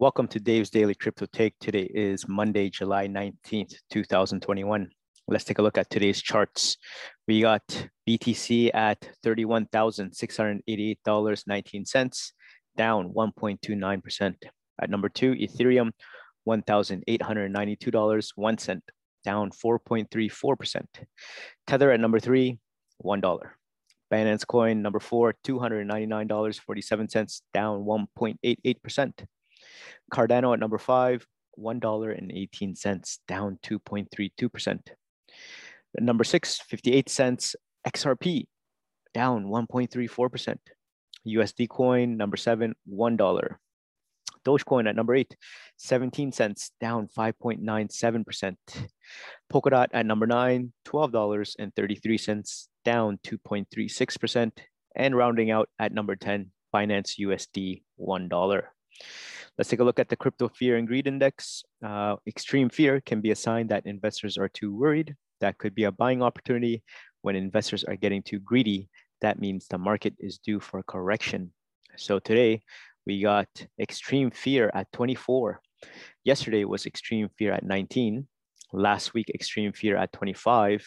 Welcome to Dave's Daily Crypto Take. Today is Monday, July 19th, 2021. Let's take a look at today's charts. We got BTC at $31,688.19, down 1.29%. At number two, Ethereum, $1,892, one cent, down 4.34%. Tether at number three, $1. Binance Coin number four, $299.47, down 1.88%. Cardano at number five, $1.18, down 2.32%. Number six, 58 cents, XRP, down 1.34%. USD coin, number seven, $1. Dogecoin at number eight, 17 cents, down 5.97%. Polkadot at number nine, $12.33, down 2.36%. And rounding out at number 10, Binance USD, $1. Let's take a look at the crypto fear and greed index. Uh, extreme fear can be a sign that investors are too worried. That could be a buying opportunity. When investors are getting too greedy, that means the market is due for correction. So today we got extreme fear at 24. Yesterday was extreme fear at 19. Last week, extreme fear at 25.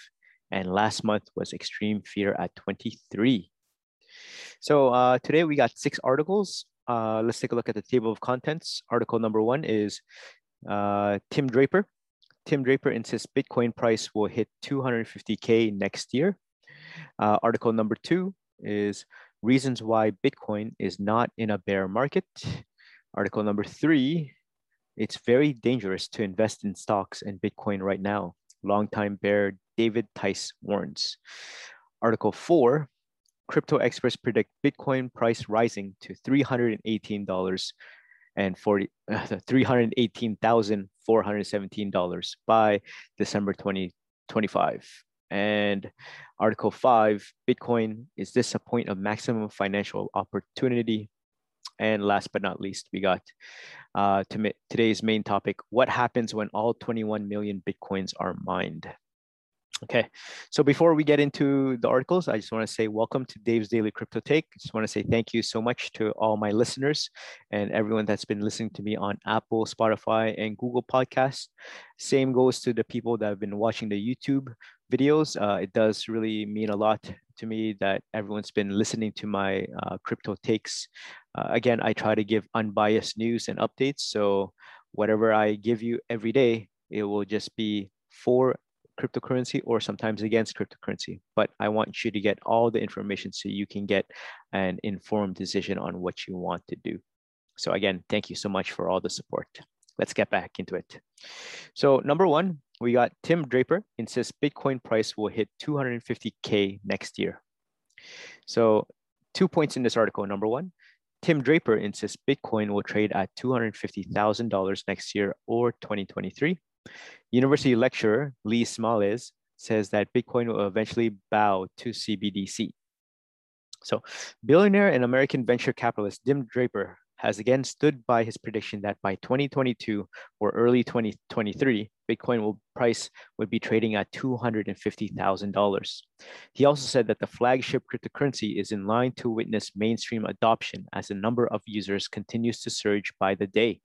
And last month was extreme fear at 23. So uh, today we got six articles uh, let's take a look at the table of contents. Article number one is uh, Tim Draper. Tim Draper insists Bitcoin price will hit 250K next year. Uh, article number two is reasons why Bitcoin is not in a bear market. Article number three, it's very dangerous to invest in stocks and Bitcoin right now. Longtime bear David Tice warns. Article four, crypto experts predict Bitcoin price rising to $318 and 40 uh, $318,417 by December 2025. And Article 5, Bitcoin, is this a point of maximum financial opportunity? And last but not least, we got uh, to today's main topic, what happens when all 21 million Bitcoins are mined? Okay, so before we get into the articles, I just want to say welcome to Dave's Daily Crypto Take. Just want to say thank you so much to all my listeners and everyone that's been listening to me on Apple, Spotify, and Google Podcasts. Same goes to the people that have been watching the YouTube videos. Uh, it does really mean a lot to me that everyone's been listening to my uh, crypto takes. Uh, again, I try to give unbiased news and updates. So whatever I give you every day, it will just be for cryptocurrency or sometimes against cryptocurrency. But I want you to get all the information so you can get an informed decision on what you want to do. So again, thank you so much for all the support. Let's get back into it. So number one, we got Tim Draper insists Bitcoin price will hit 250K next year. So two points in this article. Number one, Tim Draper insists Bitcoin will trade at $250,000 next year or 2023. University lecturer Lee Smales says that Bitcoin will eventually bow to CBDC. So, billionaire and American venture capitalist Tim Draper has again stood by his prediction that by 2022 or early 2023, Bitcoin will price would be trading at $250,000. He also said that the flagship cryptocurrency is in line to witness mainstream adoption as the number of users continues to surge by the day.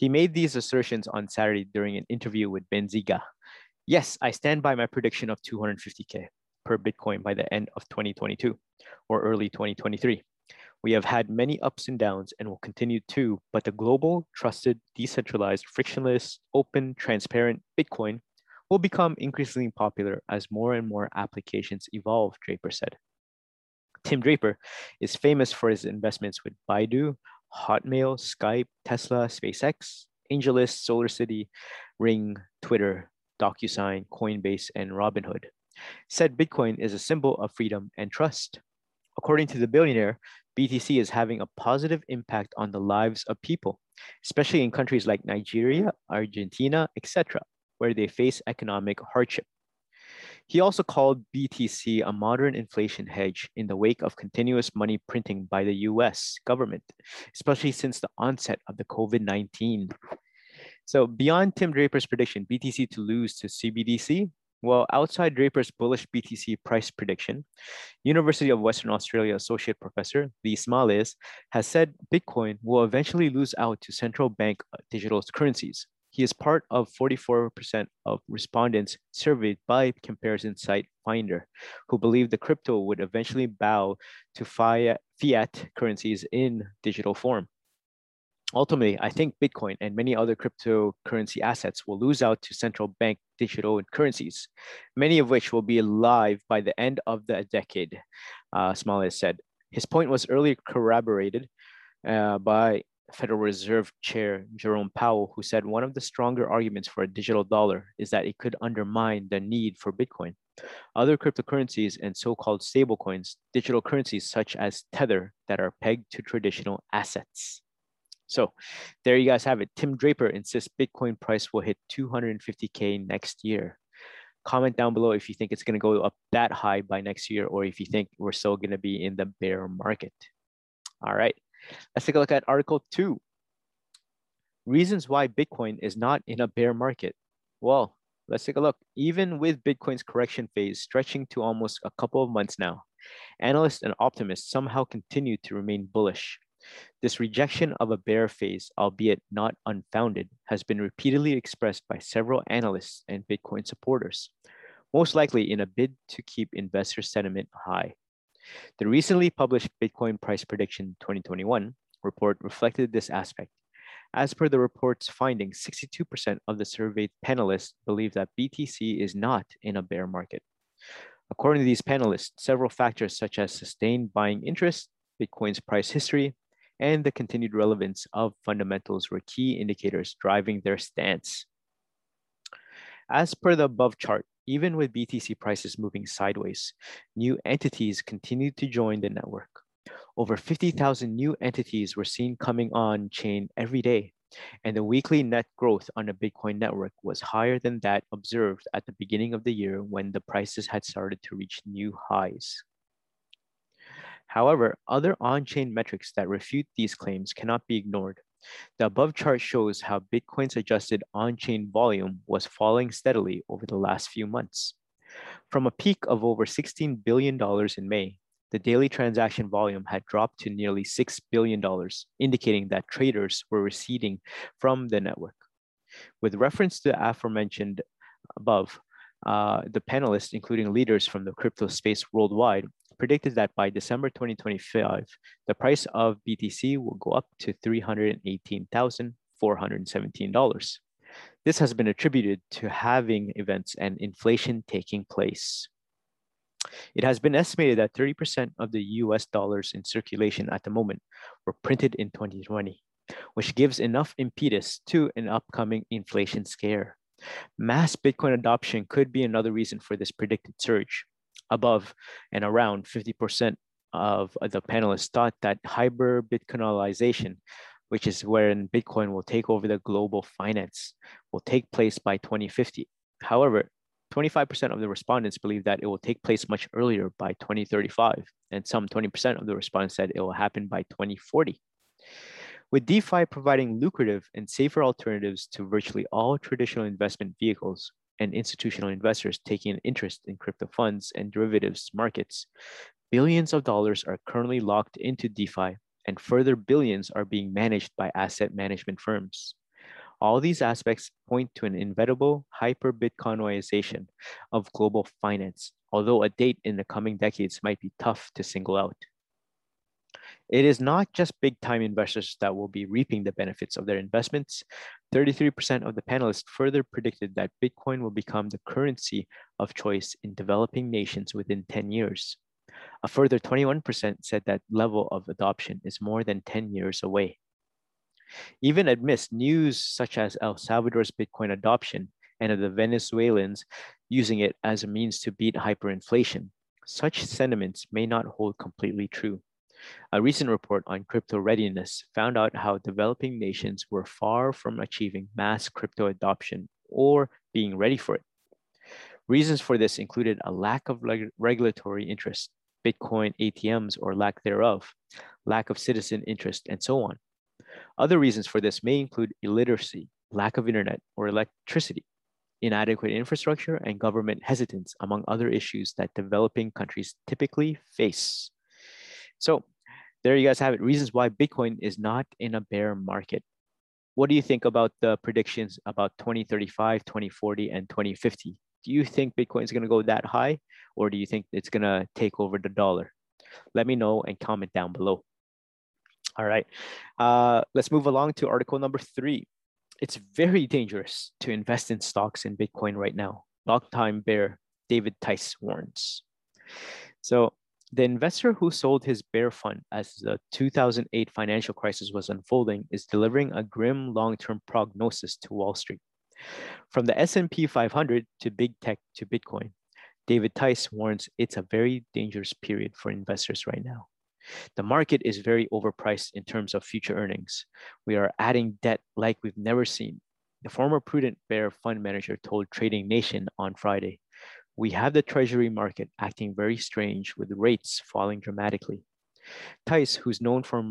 He made these assertions on Saturday during an interview with Benzinga. Yes, I stand by my prediction of 250K per Bitcoin by the end of 2022 or early 2023. We have had many ups and downs and will continue to, but the global, trusted, decentralized, frictionless, open, transparent Bitcoin will become increasingly popular as more and more applications evolve, Draper said. Tim Draper is famous for his investments with Baidu, Hotmail, Skype, Tesla, SpaceX, AngelList, SolarCity, Ring, Twitter, DocuSign, Coinbase, and Robinhood. Said Bitcoin is a symbol of freedom and trust. According to the billionaire, BTC is having a positive impact on the lives of people, especially in countries like Nigeria, Argentina, etc., where they face economic hardship. He also called BTC a modern inflation hedge in the wake of continuous money printing by the US government, especially since the onset of the COVID 19. So, beyond Tim Draper's prediction, BTC to lose to CBDC, Well, outside Draper's bullish BTC price prediction, University of Western Australia Associate Professor Lee Smolis has said Bitcoin will eventually lose out to central bank uh, digital currencies. He is part of 44% of respondents surveyed by comparison site Finder, who believe the crypto would eventually bow to fiat currencies in digital form ultimately, I think Bitcoin and many other cryptocurrency assets will lose out to central bank digital currencies, many of which will be alive by the end of the decade, uh, Smolis said. His point was earlier corroborated uh, by Federal Reserve Chair Jerome Powell, who said one of the stronger arguments for a digital dollar is that it could undermine the need for Bitcoin. Other cryptocurrencies and so called stablecoins, digital currencies such as Tether, that are pegged to traditional assets. So there you guys have it. Tim Draper insists Bitcoin price will hit 250K next year. Comment down below if you think it's going to go up that high by next year or if you think we're still going to be in the bear market. All right, let's take a look at Article 2. Reasons why Bitcoin is not in a bear market. Well, let's take a look. Even with Bitcoin's correction phase stretching to almost a couple of months now, analysts and optimists somehow continue to remain bullish. This rejection of a bear phase, albeit not unfounded, has been repeatedly expressed by several analysts and Bitcoin supporters, most likely in a bid to keep investor sentiment high. The recently published Bitcoin Price Prediction 2021 report reflected this aspect. As per the report's findings, 62% of the surveyed panelists believe that BTC is not in a bear market. According to these panelists, several factors such as sustained buying interest, Bitcoin's price history, and the continued relevance of fundamentals were key indicators driving their stance. As per the above chart, even with BTC prices moving sideways, new entities continued to join the network. Over 50,000 new entities were seen coming on chain every day, and the weekly net growth on the Bitcoin network was higher than that observed at the beginning of the year when the prices had started to reach new highs. However, other on-chain metrics that refute these claims cannot be ignored. The above chart shows how Bitcoin's adjusted on-chain volume was falling steadily over the last few months. From a peak of over $16 billion in May, the daily transaction volume had dropped to nearly $6 billion, indicating that traders were receding from the network. With reference to the aforementioned above, uh, the panelists, including leaders from the crypto space worldwide, predicted that by December 2025, the price of BTC will go up to $318,417. This has been attributed to halving events and inflation taking place. It has been estimated that 30% of the US dollars in circulation at the moment were printed in 2020, which gives enough impetus to an upcoming inflation scare. Mass Bitcoin adoption could be another reason for this predicted surge above and around 50% of the panelists thought that hyper Bitcoinization, which is wherein Bitcoin will take over the global finance, will take place by 2050. However, 25% of the respondents believe that it will take place much earlier by 2035, and some 20% of the respondents said it will happen by 2040. With DeFi providing lucrative and safer alternatives to virtually all traditional investment vehicles, and institutional investors taking an interest in crypto funds and derivatives markets. Billions of dollars are currently locked into DeFi, and further billions are being managed by asset management firms. All these aspects point to an inevitable hyper Bitcoinization of global finance, although a date in the coming decades might be tough to single out. It is not just big time investors that will be reaping the benefits of their investments. 33% of the panelists further predicted that Bitcoin will become the currency of choice in developing nations within 10 years. A further 21% said that level of adoption is more than 10 years away. Even amidst news such as El Salvador's Bitcoin adoption and of the Venezuelans using it as a means to beat hyperinflation, such sentiments may not hold completely true. A recent report on crypto readiness found out how developing nations were far from achieving mass crypto adoption or being ready for it. Reasons for this included a lack of reg- regulatory interest, Bitcoin ATMs or lack thereof, lack of citizen interest, and so on. Other reasons for this may include illiteracy, lack of internet or electricity, inadequate infrastructure, and government hesitance, among other issues that developing countries typically face. So, there you guys have it. Reasons why Bitcoin is not in a bear market. What do you think about the predictions about 2035, 2040, and 2050? Do you think Bitcoin is going to go that high, or do you think it's going to take over the dollar? Let me know and comment down below. All right, uh, let's move along to article number three. It's very dangerous to invest in stocks in Bitcoin right now. Long time bear David Tice warns. So the investor who sold his bear fund as the 2008 financial crisis was unfolding is delivering a grim long-term prognosis to Wall Street. From the S&P 500 to big tech to Bitcoin, David Tice warns it's a very dangerous period for investors right now. The market is very overpriced in terms of future earnings. We are adding debt like we've never seen. The former prudent bear fund manager told Trading Nation on Friday, we have the treasury market acting very strange with rates falling dramatically. Tice, who's known for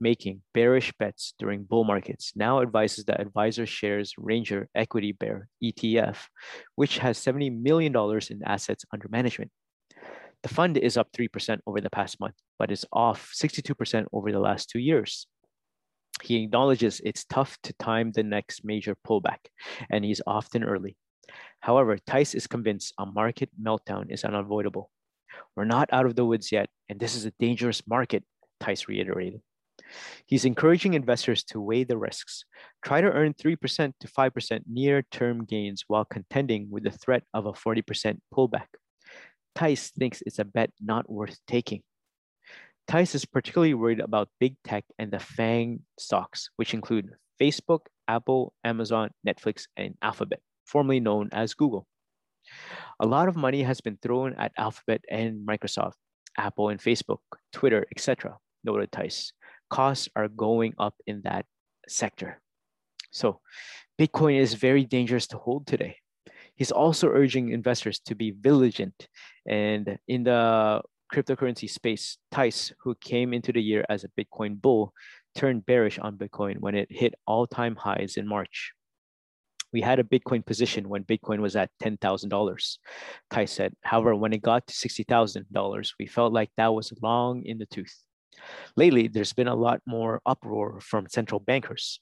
making bearish bets during bull markets, now advises the Advisor Shares Ranger Equity Bear ETF, which has $70 million in assets under management. The fund is up 3% over the past month, but is off 62% over the last two years. He acknowledges it's tough to time the next major pullback, and he's often early. However, Tice is convinced a market meltdown is unavoidable. We're not out of the woods yet, and this is a dangerous market, Tice reiterated. He's encouraging investors to weigh the risks. Try to earn 3% to 5% near term gains while contending with the threat of a 40% pullback. Tice thinks it's a bet not worth taking. Tice is particularly worried about big tech and the FANG stocks, which include Facebook, Apple, Amazon, Netflix, and Alphabet, formerly known as Google. A lot of money has been thrown at Alphabet and Microsoft, Apple and Facebook, Twitter, etc., noted Tice. Costs are going up in that sector. So, Bitcoin is very dangerous to hold today. He's also urging investors to be vigilant. And in the cryptocurrency space, Tice, who came into the year as a Bitcoin bull, turned bearish on Bitcoin when it hit all time highs in March. We had a Bitcoin position when Bitcoin was at $10,000, Tice said. However, when it got to $60,000, we felt like that was long in the tooth. Lately, there's been a lot more uproar from central bankers.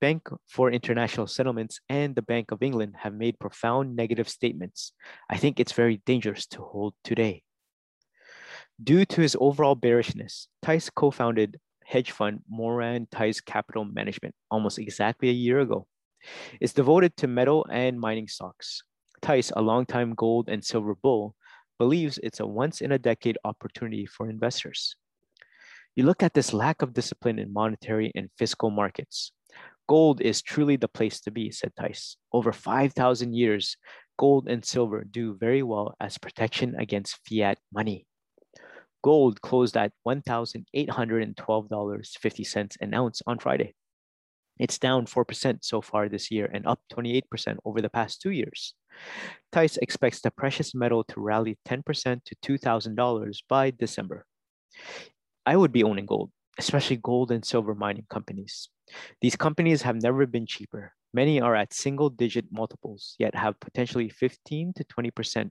Bank for International Settlements and the Bank of England have made profound negative statements. I think it's very dangerous to hold today. Due to his overall bearishness, Tice co founded hedge fund Moran Tice Capital Management almost exactly a year ago. It's devoted to metal and mining stocks. Tice, a longtime gold and silver bull, believes it's a once in a decade opportunity for investors. You look at this lack of discipline in monetary and fiscal markets. Gold is truly the place to be, said Tice. Over 5,000 years, gold and silver do very well as protection against fiat money. Gold closed at $1,812.50 an ounce on Friday. It's down 4% so far this year and up 28% over the past two years. Tice expects the precious metal to rally 10% to $2,000 by December. I would be owning gold, especially gold and silver mining companies. These companies have never been cheaper. Many are at single digit multiples, yet have potentially 15 to 20%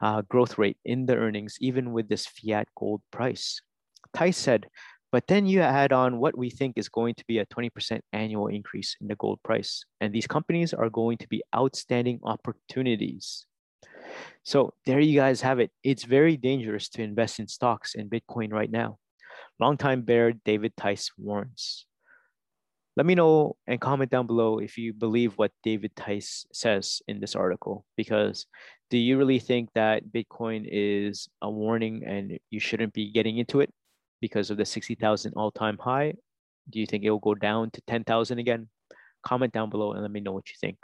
uh, growth rate in the earnings, even with this fiat gold price. Tice said but then you add on what we think is going to be a 20% annual increase in the gold price. And these companies are going to be outstanding opportunities. So there you guys have it. It's very dangerous to invest in stocks in Bitcoin right now. Longtime bear David Tice warns. Let me know and comment down below if you believe what David Tice says in this article. Because do you really think that Bitcoin is a warning and you shouldn't be getting into it? Because of the 60,000 all-time high? Do you think it will go down to 10,000 again? Comment down below and let me know what you think.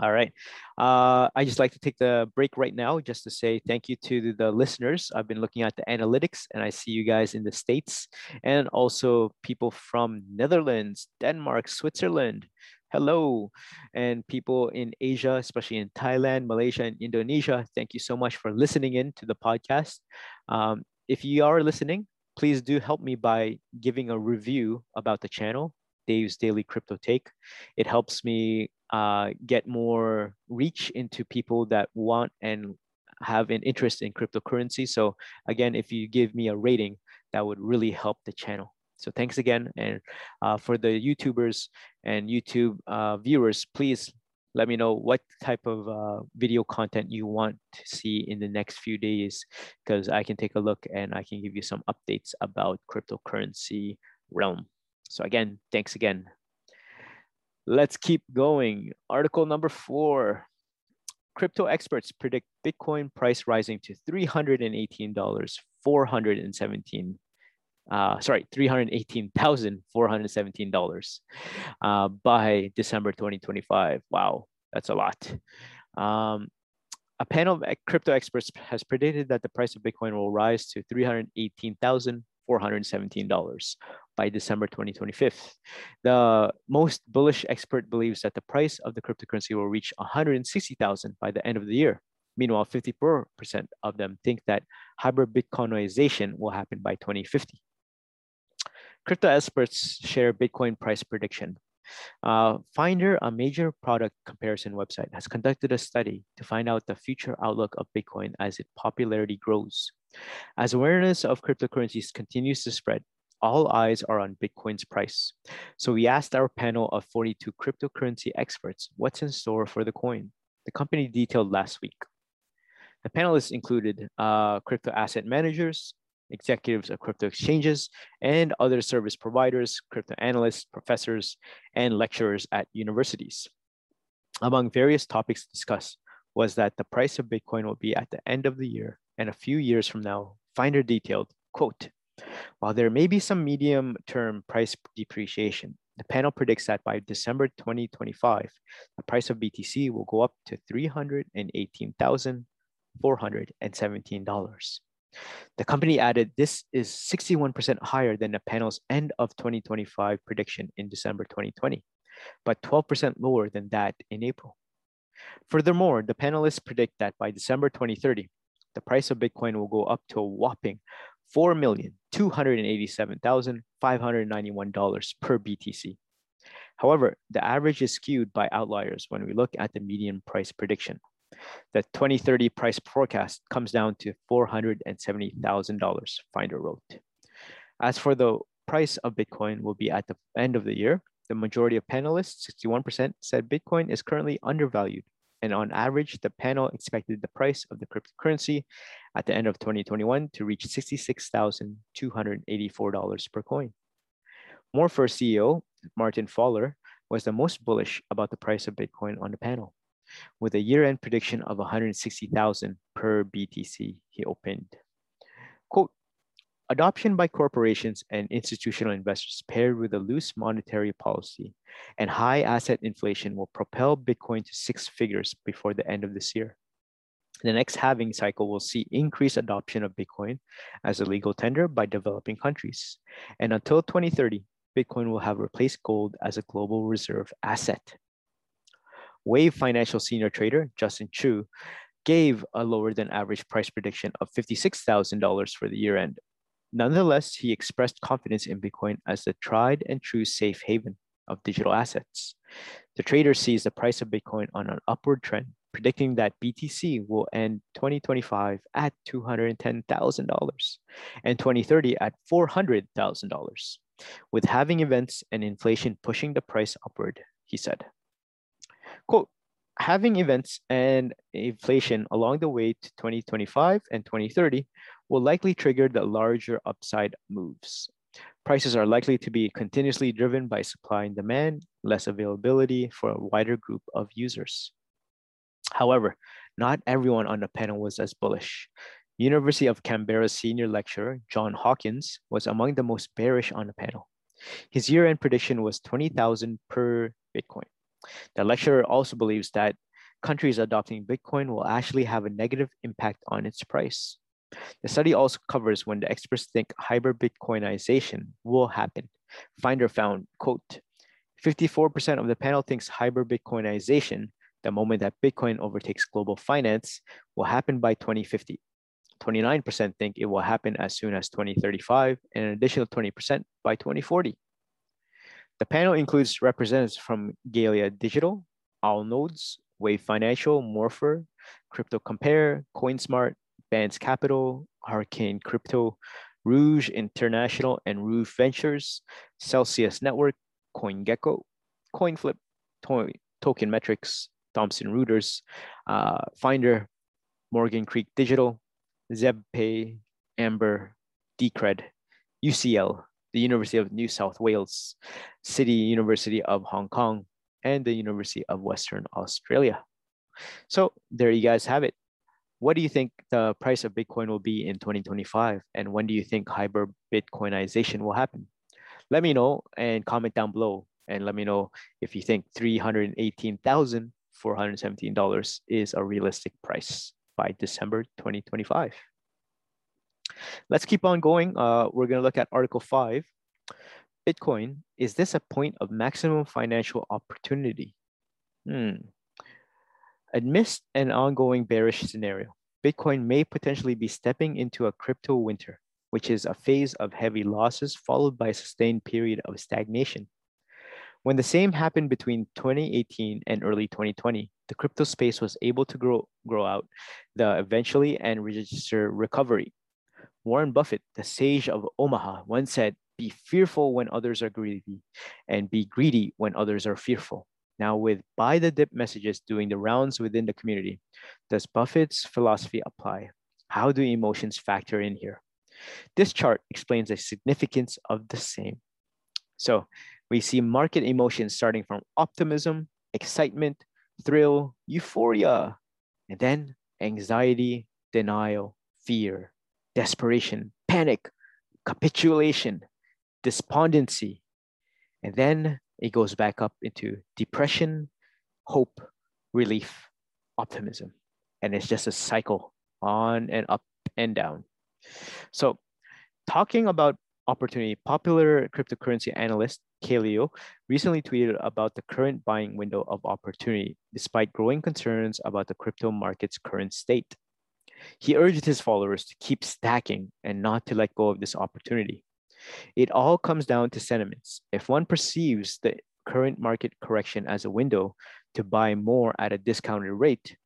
All right. Uh, I just like to take the break right now just to say thank you to the listeners. I've been looking at the analytics and I see you guys in the States and also people from Netherlands, Denmark, Switzerland. Hello. And people in Asia, especially in Thailand, Malaysia, and Indonesia. Thank you so much for listening in to the podcast. Um, if you are listening, please do help me by giving a review about the channel Dave's Daily Crypto Take. It helps me uh, get more reach into people that want and have an interest in cryptocurrency. So again, if you give me a rating, that would really help the channel. So thanks again. And uh, for the YouTubers and YouTube uh, viewers, please let me know what type of uh, video content you want to see in the next few days because I can take a look and I can give you some updates about cryptocurrency realm. So again, thanks again. Let's keep going. Article number four. Crypto experts predict Bitcoin price rising to $318, 417 uh, sorry, $318,417 uh, by December 2025. Wow, that's a lot. Um, a panel of crypto experts has predicted that the price of Bitcoin will rise to $318,417 by December 2025. The most bullish expert believes that the price of the cryptocurrency will reach 160,000 by the end of the year. Meanwhile, 54% of them think that hyper Bitcoinization will happen by 2050. Crypto experts share Bitcoin price prediction. Uh, Finder, a major product comparison website, has conducted a study to find out the future outlook of Bitcoin as its popularity grows. As awareness of cryptocurrencies continues to spread, all eyes are on Bitcoin's price. So we asked our panel of 42 cryptocurrency experts what's in store for the coin. The company detailed last week. The panelists included uh, crypto asset managers, executives of crypto exchanges, and other service providers, crypto analysts, professors, and lecturers at universities. Among various topics discussed was that the price of Bitcoin will be at the end of the year and a few years from now, Finder detailed, quote, while there may be some medium term price depreciation, the panel predicts that by December 2025, the price of BTC will go up to $318,417. The company added this is 61% higher than the panel's end of 2025 prediction in December 2020, but 12% lower than that in April. Furthermore, the panelists predict that by December 2030, the price of Bitcoin will go up to a whopping $4,287,591 per BTC. However, the average is skewed by outliers when we look at the median price prediction. The 2030 price forecast comes down to $470,000, Finder wrote. As for the price of Bitcoin will be at the end of the year, the majority of panelists, 61%, said Bitcoin is currently undervalued. And on average, the panel expected the price of the cryptocurrency at the end of 2021 to reach $66,284 per coin. Morpher CEO Martin Fröhler was the most bullish about the price of Bitcoin on the panel with a year-end prediction of 160,000 per BTC, he opened. Quote, adoption by corporations and institutional investors paired with a loose monetary policy and high asset inflation will propel Bitcoin to six figures before the end of this year. The next halving cycle will see increased adoption of Bitcoin as a legal tender by developing countries. And until 2030, Bitcoin will have replaced gold as a global reserve asset. Wave Financial senior trader Justin Chu gave a lower than average price prediction of $56,000 for the year end. Nonetheless, he expressed confidence in Bitcoin as the tried and true safe haven of digital assets. The trader sees the price of Bitcoin on an upward trend, predicting that BTC will end 2025 at $210,000 and 2030 at $400,000, with halving events and inflation pushing the price upward, he said quote, halving events and inflation along the way to 2025 and 2030 will likely trigger the larger upside moves. Prices are likely to be continuously driven by supply and demand, less availability for a wider group of users. However, not everyone on the panel was as bullish. University of Canberra senior lecturer, John Hawkins, was among the most bearish on the panel. His year-end prediction was 20,000 per Bitcoin. The lecturer also believes that countries adopting Bitcoin will actually have a negative impact on its price. The study also covers when the experts think hyper Bitcoinization will happen. Finder found, quote, 54% of the panel thinks hyper Bitcoinization, the moment that Bitcoin overtakes global finance, will happen by 2050. 29% think it will happen as soon as 2035, and an additional 20% by 2040. The panel includes representatives from Galia Digital, Allnodes, Wave Financial, Morpher, Crypto Compare, CoinSmart, Bands Capital, Arcane Crypto, Rouge International and Rouge Ventures, Celsius Network, CoinGecko, CoinFlip, to- Token Metrics, Thomson Reuters, uh, Finder, Morgan Creek Digital, ZebPay, Amber, Decred, UCL, the University of New South Wales, City University of Hong Kong, and the University of Western Australia. So there you guys have it. What do you think the price of Bitcoin will be in 2025? And when do you think hyper Bitcoinization will happen? Let me know and comment down below. And let me know if you think $318,417 is a realistic price by December 2025. Let's keep on going. Uh, we're going to look at Article 5. Bitcoin, is this a point of maximum financial opportunity? Hmm. Amidst an ongoing bearish scenario, Bitcoin may potentially be stepping into a crypto winter, which is a phase of heavy losses followed by a sustained period of stagnation. When the same happened between 2018 and early 2020, the crypto space was able to grow, grow out the eventually and register recovery. Warren Buffett, the sage of Omaha, once said, Be fearful when others are greedy, and be greedy when others are fearful. Now, with buy the dip messages doing the rounds within the community, does Buffett's philosophy apply? How do emotions factor in here? This chart explains the significance of the same. So we see market emotions starting from optimism, excitement, thrill, euphoria, and then anxiety, denial, fear, desperation, panic, capitulation, despondency. And then it goes back up into depression, hope, relief, optimism. And it's just a cycle on and up and down. So, talking about opportunity, popular cryptocurrency analyst Kaleo recently tweeted about the current buying window of opportunity despite growing concerns about the crypto market's current state. He urged his followers to keep stacking and not to let go of this opportunity. It all comes down to sentiments. If one perceives the current market correction as a window to buy more at a discounted rate,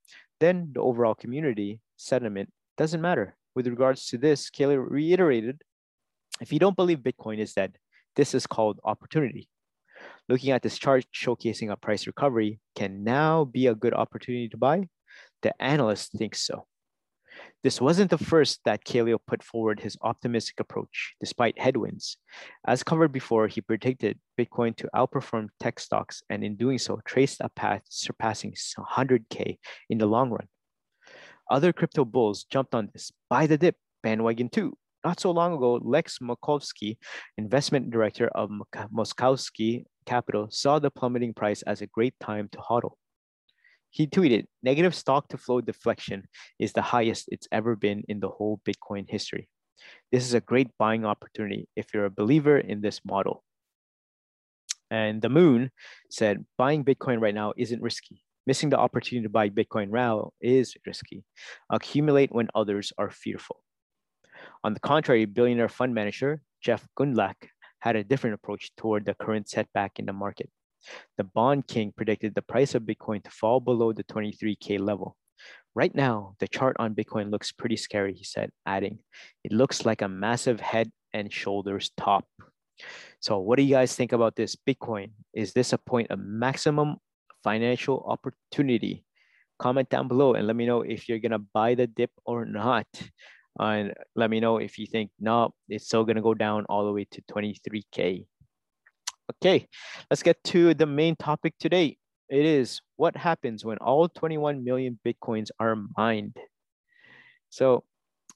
then the overall community sentiment doesn't matter. With regards to this, Kaleo reiterated if you don't believe Bitcoin is dead, this is called opportunity. Looking at this chart showcasing a price recovery can now be a good opportunity to buy. The analyst thinks so. This wasn't the first that Kaleo put forward his optimistic approach despite headwinds. As covered before, he predicted Bitcoin to outperform tech stocks and in doing so traced a path surpassing 100K in the long run. Other crypto bulls jumped on this buy the dip bandwagon too. Not so long ago, Lex Moskovski, investment director of Moskovski Capital, saw the plummeting price as a great time to hodl. He tweeted, negative stock to flow deflection is the highest it's ever been in the whole Bitcoin history. This is a great buying opportunity if you're a believer in this model. And the moon said, buying Bitcoin right now isn't risky. Missing the opportunity to buy Bitcoin now is risky. Accumulate when others are fearful. On the contrary, billionaire fund manager Jeff Gundlach had a different approach toward the current setback in the market. The bond king predicted the price of Bitcoin to fall below the 23K level. Right now, the chart on Bitcoin looks pretty scary, he said, adding, it looks like a massive head and shoulders top. So, what do you guys think about this Bitcoin? Is this a point of maximum financial opportunity? Comment down below and let me know if you're gonna buy the dip or not. and let me know if you think no, it's still gonna go down all the way to 23k. Okay, let's get to the main topic today. It is what happens when all 21 million Bitcoins are mined. So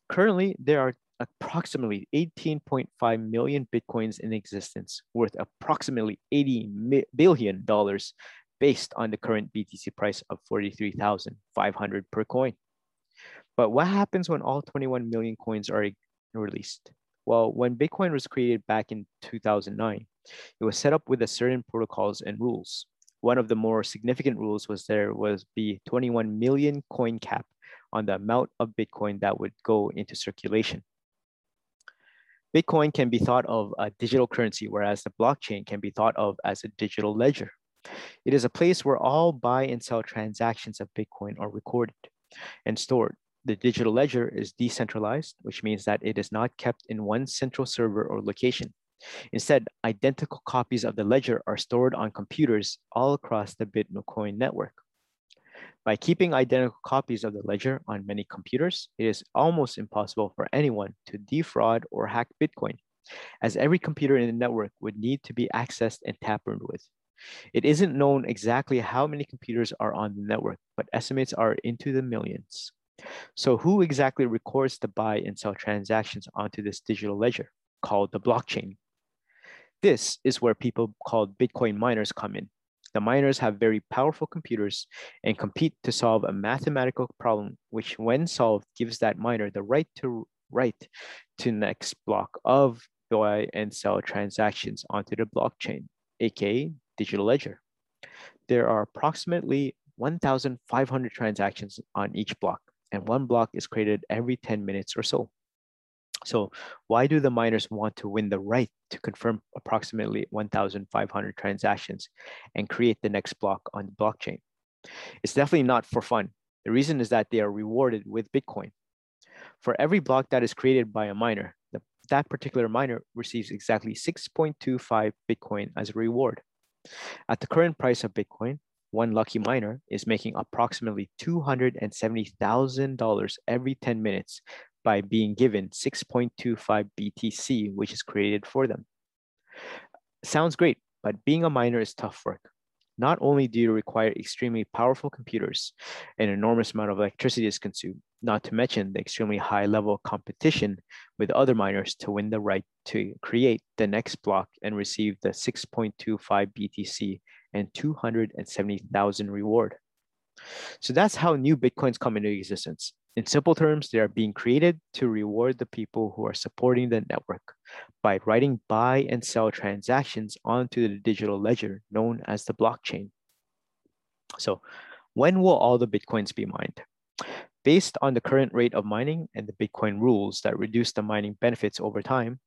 currently there are approximately 18.5 million Bitcoins in existence worth approximately 80 billion dollars based on the current BTC price of 43,500 per coin. But what happens when all 21 million coins are released? Well, when Bitcoin was created back in 2009, it was set up with a certain protocols and rules. One of the more significant rules was there was the 21 million coin cap on the amount of Bitcoin that would go into circulation. Bitcoin can be thought of a digital currency, whereas the blockchain can be thought of as a digital ledger. It is a place where all buy and sell transactions of Bitcoin are recorded and stored. The digital ledger is decentralized, which means that it is not kept in one central server or location. Instead, identical copies of the ledger are stored on computers all across the Bitcoin network. By keeping identical copies of the ledger on many computers, it is almost impossible for anyone to defraud or hack Bitcoin, as every computer in the network would need to be accessed and tampered with. It isn't known exactly how many computers are on the network, but estimates are into the millions. So who exactly records the buy and sell transactions onto this digital ledger called the blockchain? This is where people called Bitcoin miners come in. The miners have very powerful computers and compete to solve a mathematical problem, which when solved gives that miner the right to write to next block of buy and sell transactions onto the blockchain, aka digital ledger. There are approximately 1,500 transactions on each block, and one block is created every 10 minutes or so. So why do the miners want to win the right to confirm approximately 1,500 transactions and create the next block on the blockchain? It's definitely not for fun. The reason is that they are rewarded with Bitcoin. For every block that is created by a miner, the, that particular miner receives exactly 6.25 Bitcoin as a reward. At the current price of Bitcoin, one lucky miner is making approximately $270,000 every 10 minutes by being given 6.25 BTC, which is created for them. Sounds great, but being a miner is tough work. Not only do you require extremely powerful computers, an enormous amount of electricity is consumed, not to mention the extremely high level of competition with other miners to win the right to create the next block and receive the 6.25 BTC and 270,000 reward. So that's how new Bitcoins come into existence. In simple terms, they are being created to reward the people who are supporting the network by writing buy and sell transactions onto the digital ledger known as the blockchain. So when will all the Bitcoins be mined? Based on the current rate of mining and the Bitcoin rules that reduce the mining benefits over time,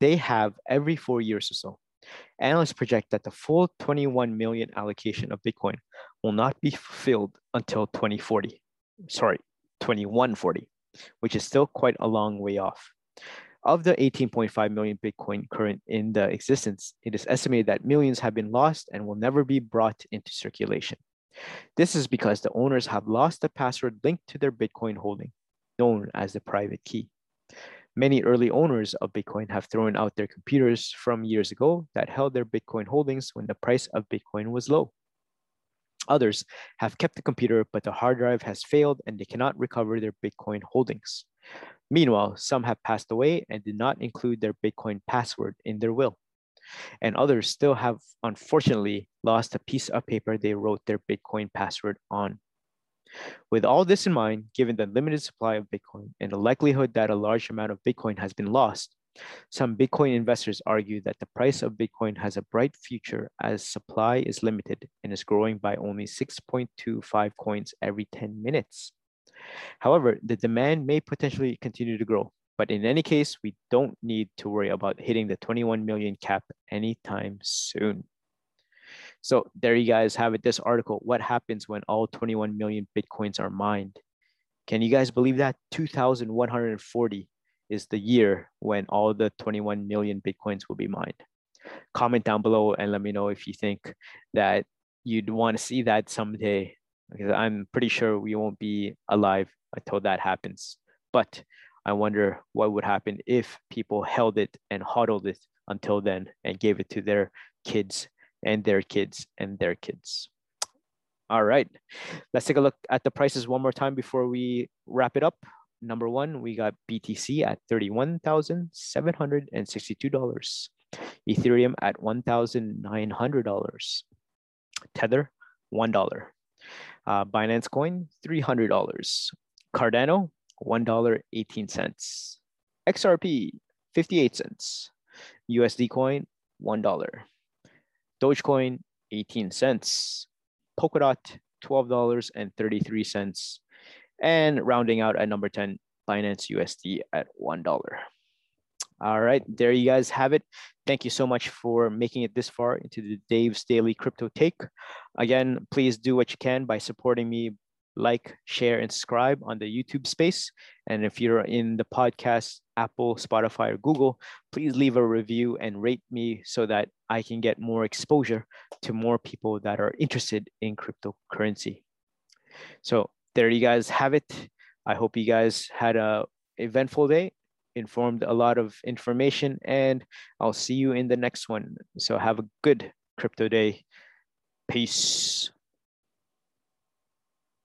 they have every four years or so. Analysts project that the full 21 million allocation of Bitcoin will not be fulfilled until 2040. Sorry, 2140, which is still quite a long way off. Of the 18.5 million Bitcoin current in the existence, it is estimated that millions have been lost and will never be brought into circulation. This is because the owners have lost the password linked to their Bitcoin holding, known as the private key. Many early owners of Bitcoin have thrown out their computers from years ago that held their Bitcoin holdings when the price of Bitcoin was low. Others have kept the computer, but the hard drive has failed and they cannot recover their Bitcoin holdings. Meanwhile, some have passed away and did not include their Bitcoin password in their will. And others still have, unfortunately, lost a piece of paper they wrote their Bitcoin password on. With all this in mind, given the limited supply of Bitcoin and the likelihood that a large amount of Bitcoin has been lost, some Bitcoin investors argue that the price of Bitcoin has a bright future as supply is limited and is growing by only 6.25 coins every 10 minutes. However, the demand may potentially continue to grow, but in any case, we don't need to worry about hitting the 21 million cap anytime soon. So there you guys have it, this article, what happens when all 21 million Bitcoins are mined? Can you guys believe that? 2,140 is the year when all the 21 million Bitcoins will be mined. Comment down below and let me know if you think that you'd want to see that someday, because I'm pretty sure we won't be alive until that happens. But I wonder what would happen if people held it and hodled it until then and gave it to their kids and their kids and their kids. All right, let's take a look at the prices one more time before we wrap it up number one, we got BTC at $31,762. Ethereum at $1,900. Tether, $1. Uh, Binance Coin, $300. Cardano, $1.18. XRP, 58 cents. USD Coin, $1. Dogecoin, 18 cents. Polkadot, $12.33. And rounding out at number 10, Binance USD at $1. All right, there you guys have it. Thank you so much for making it this far into the Dave's Daily Crypto Take. Again, please do what you can by supporting me. Like, share, and subscribe on the YouTube space. And if you're in the podcast, Apple, Spotify, or Google, please leave a review and rate me so that I can get more exposure to more people that are interested in cryptocurrency. So there you guys have it. I hope you guys had a eventful day informed a lot of information and I'll see you in the next one. So have a good crypto day. Peace.